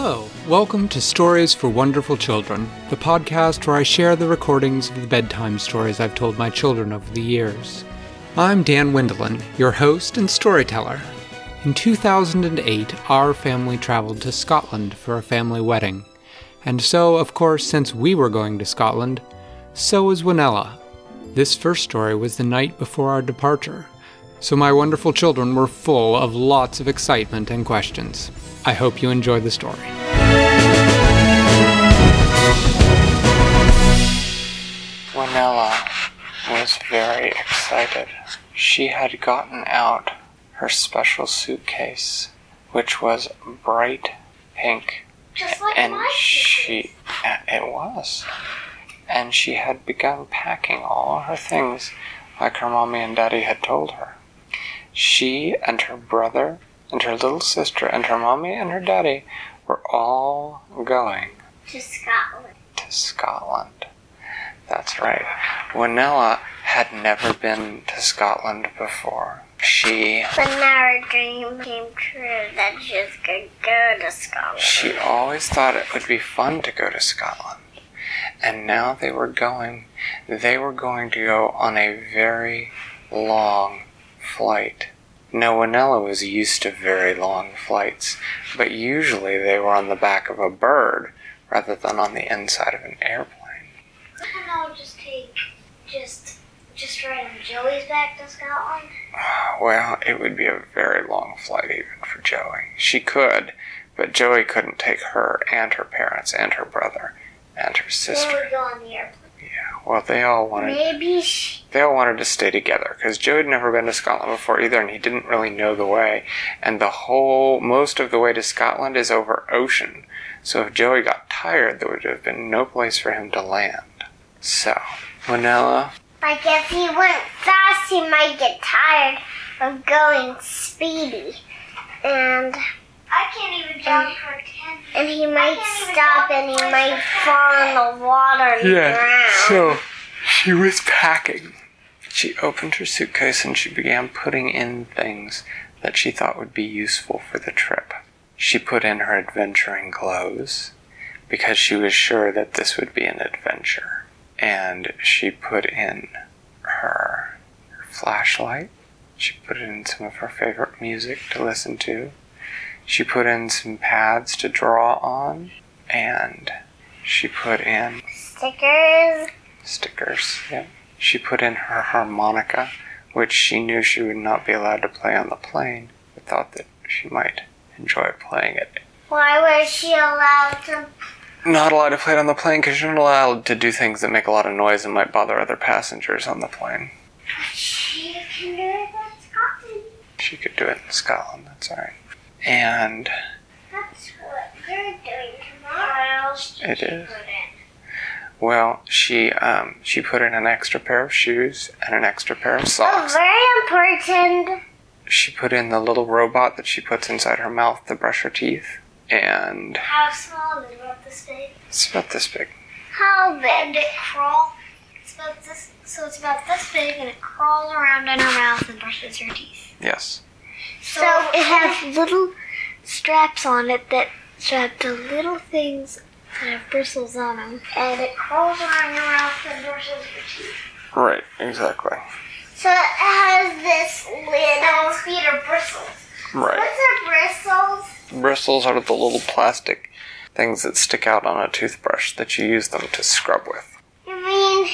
Hello, welcome to Stories for Wonderful Children, the podcast where I share the recordings of the bedtime stories I've told my children over the years. I'm Dan Wendelin, your host and storyteller. In 2008, our family traveled to Scotland for a family wedding. And so, of course, since we were going to Scotland, so was Winella. This first story was the night before our departure, so my wonderful children were full of lots of excitement and questions. I hope you enjoy the story. Winella was very excited. She had gotten out her special suitcase, which was bright pink. Just like and my she uh, it was and she had begun packing all her things like her mommy and daddy had told her she and her brother and her little sister and her mommy and her daddy were all going to Scotland. to Scotland. That's right. Winella had never been to Scotland before. She But now her dream came true that she was going to go to Scotland. she always thought it would be fun to go to Scotland. And now they were going they were going to go on a very long flight. Now Winella was used to very long flights, but usually they were on the back of a bird rather than on the inside of an airplane. I'll just take, just, just ride on Joey's back to Scotland. Well, it would be a very long flight even for Joey. She could, but Joey couldn't take her and her parents and her brother and her sister. we go on the airplane. Well, they all wanted Maybe they all wanted to stay together because Joe had never been to Scotland before either, and he didn't really know the way. And the whole most of the way to Scotland is over ocean, so if Joey got tired, there would have been no place for him to land. So, Winella, like if he went fast, he might get tired of going speedy. And I can't even jump for ten. And he might stop and he might fall in the water and drown. So she was packing. She opened her suitcase and she began putting in things that she thought would be useful for the trip. She put in her adventuring clothes because she was sure that this would be an adventure. And she put in her, her flashlight. She put in some of her favorite music to listen to. She put in some pads to draw on. And she put in Stickers. stickers. Yep. She put in her harmonica, which she knew she would not be allowed to play on the plane, but thought that she might enjoy playing it. Why was she allowed to? Not allowed to play it on the plane because you're not allowed to do things that make a lot of noise and might bother other passengers on the plane. She can do it at Scotland. She could do it in Scotland, that's alright. And That's what you're doing tomorrow. It is. well, she um she put in an extra pair of shoes and an extra pair of Oh, socks. very important. She put in the little robot that she puts inside her mouth to brush her teeth. And How small is it? About this big. it's about this big. How big? And it crawl. It's about this. So it's about this big, and it crawls around in her mouth and brushes her teeth. Yes. So, it has little straps on it that strap to little things that have bristles on them, and it crawls around your mouth and brushes your teeth. Right, exactly. So it has this lid. Its feet are bristles. Right. What's a bristles? Bristles are the little plastic things that stick out on a toothbrush that you use them to scrub with. You mean it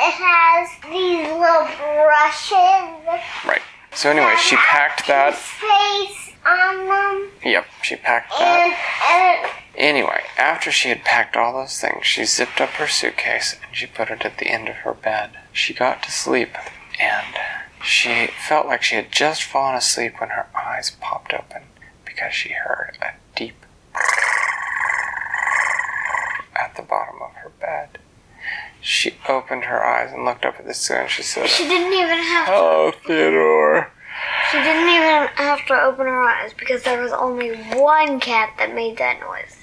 has these little brushes? Right. So anyway, she packed that. Face on Yep, she packed that. Anyway, after she had packed all those things, she zipped up her suitcase and she put it at the end of her bed. She got to sleep and she felt like she had just fallen asleep when her eyes popped open because she heard a deep at the bottom of her bed. She opened her eyes and looked up at the ceiling she said, she didn't even have to, Hello, Theodore. she didn't even have to open her eyes because there was only one cat that made that noise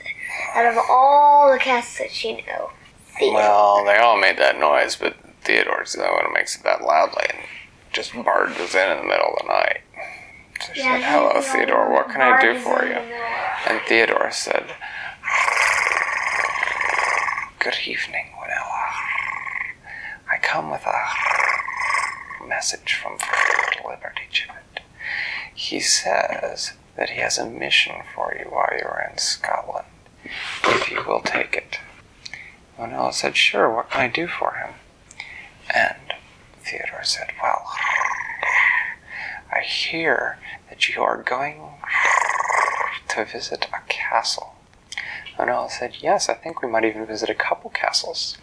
out of all the cats that she knew. Theo. Well, they all made that noise, but Theodore's the one who makes it that loudly and just barges in in the middle of the night. So she said, Hello, Theodore, what can I do for you? the middle of the And Theodore said, Good evening, Winella. I come with a message from Liberty Gibbet. He says that he has a mission for you while you're in Scotland, if you will take it. Winella said, Sure, what can I do for him? And Theodore said, Well, I hear that you are going to visit a castle. Winella said, Yes, I think we might even visit a couple castles.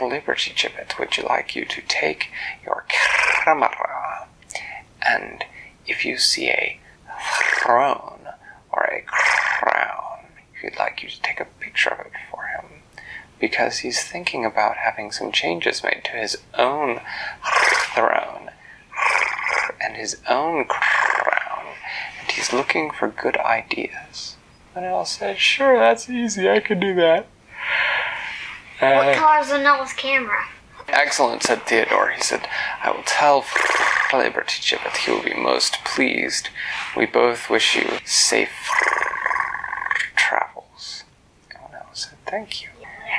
Liberty Gibbet would you like you to take your camera, and if you see a throne or a crown, he'd like you to take a picture of it for him, because he's thinking about having some changes made to his own throne and his own crown, and he's looking for good ideas. And I said, Sure, that's easy, I can do that. What Uh, color is Winella's camera? Excellent, said Theodore. He said, I will tell Liberty that he will be most pleased. We both wish you safe travels. And I said, Thank you.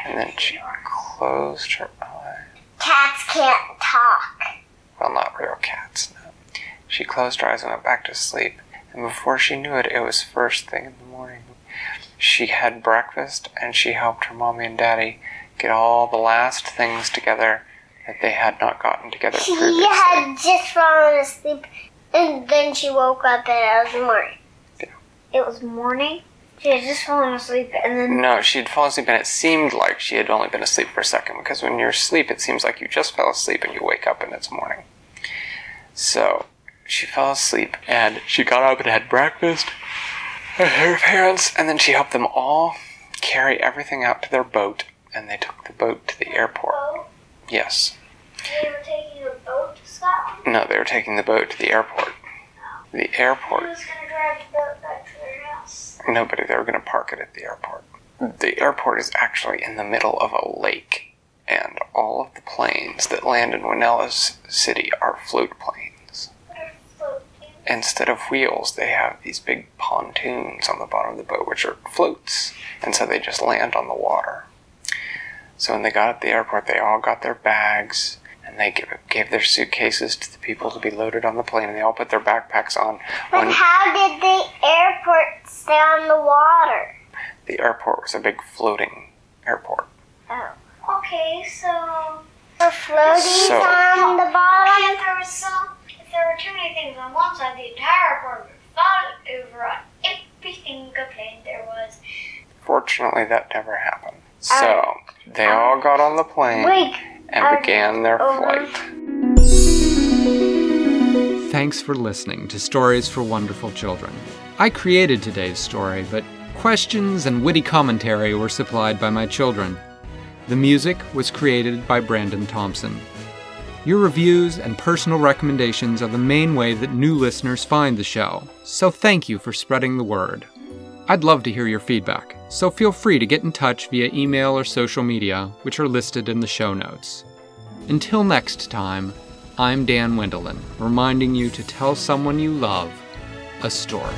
And then she closed her eyes. Cats can't talk. Well, not real cats, no. She closed her eyes and went back to sleep. And before she knew it, it was first thing in the morning. She had breakfast and she helped her mommy and daddy get all the last things together that they had not gotten together She previously. had just fallen asleep, and then she woke up and it was morning. It was morning? She had just fallen asleep, and then No, she'd fallen asleep, and it seemed like she had only been asleep for a second because when you're asleep, it seems like you just fell asleep and you wake up and it's morning. So she fell asleep and she got up and had breakfast her parents, and then she helped them all carry everything out to their boat, and they took the boat to the airport. Yes. they were taking the boat to Scotland. No, they were taking the boat to the airport. The oh. airport. Who's gonna drive the boat back to their house? Nobody, they were going to park it at the airport. The airport is actually in the middle of a lake, and all of the planes that land in Winella's city are float planes. They're floating. Instead of wheels, they have these big pontoons on the bottom of the boat, which are floats, and so they just land on the water. So when they got at the airport, they all got their bags, and they gave, gave their suitcases to the people to be loaded on the plane, and they all put their backpacks on. But When how did the airport stay on the water? the airport was a big floating airport. Oh. Okay, so the floaties So- on the bottom. If there was some, if there were too many things on one side, the entire airport would fall over on every single plane there was. Fortunately, that never happened. So, they all got on the plane Wait, and uh, began their over. flight. Thanks for listening to Stories for Wonderful Children. I created today's story, but questions and witty commentary were supplied by my children. The music was created by Brandon Thompson. Your reviews and personal recommendations are the main way that new listeners find the show, so thank you for spreading the word. I'd love to hear your feedback, so feel free to get in touch via email or social media, which are listed in the show notes. Until next time, I'm Dan Wendelin, reminding you to tell someone you love a story.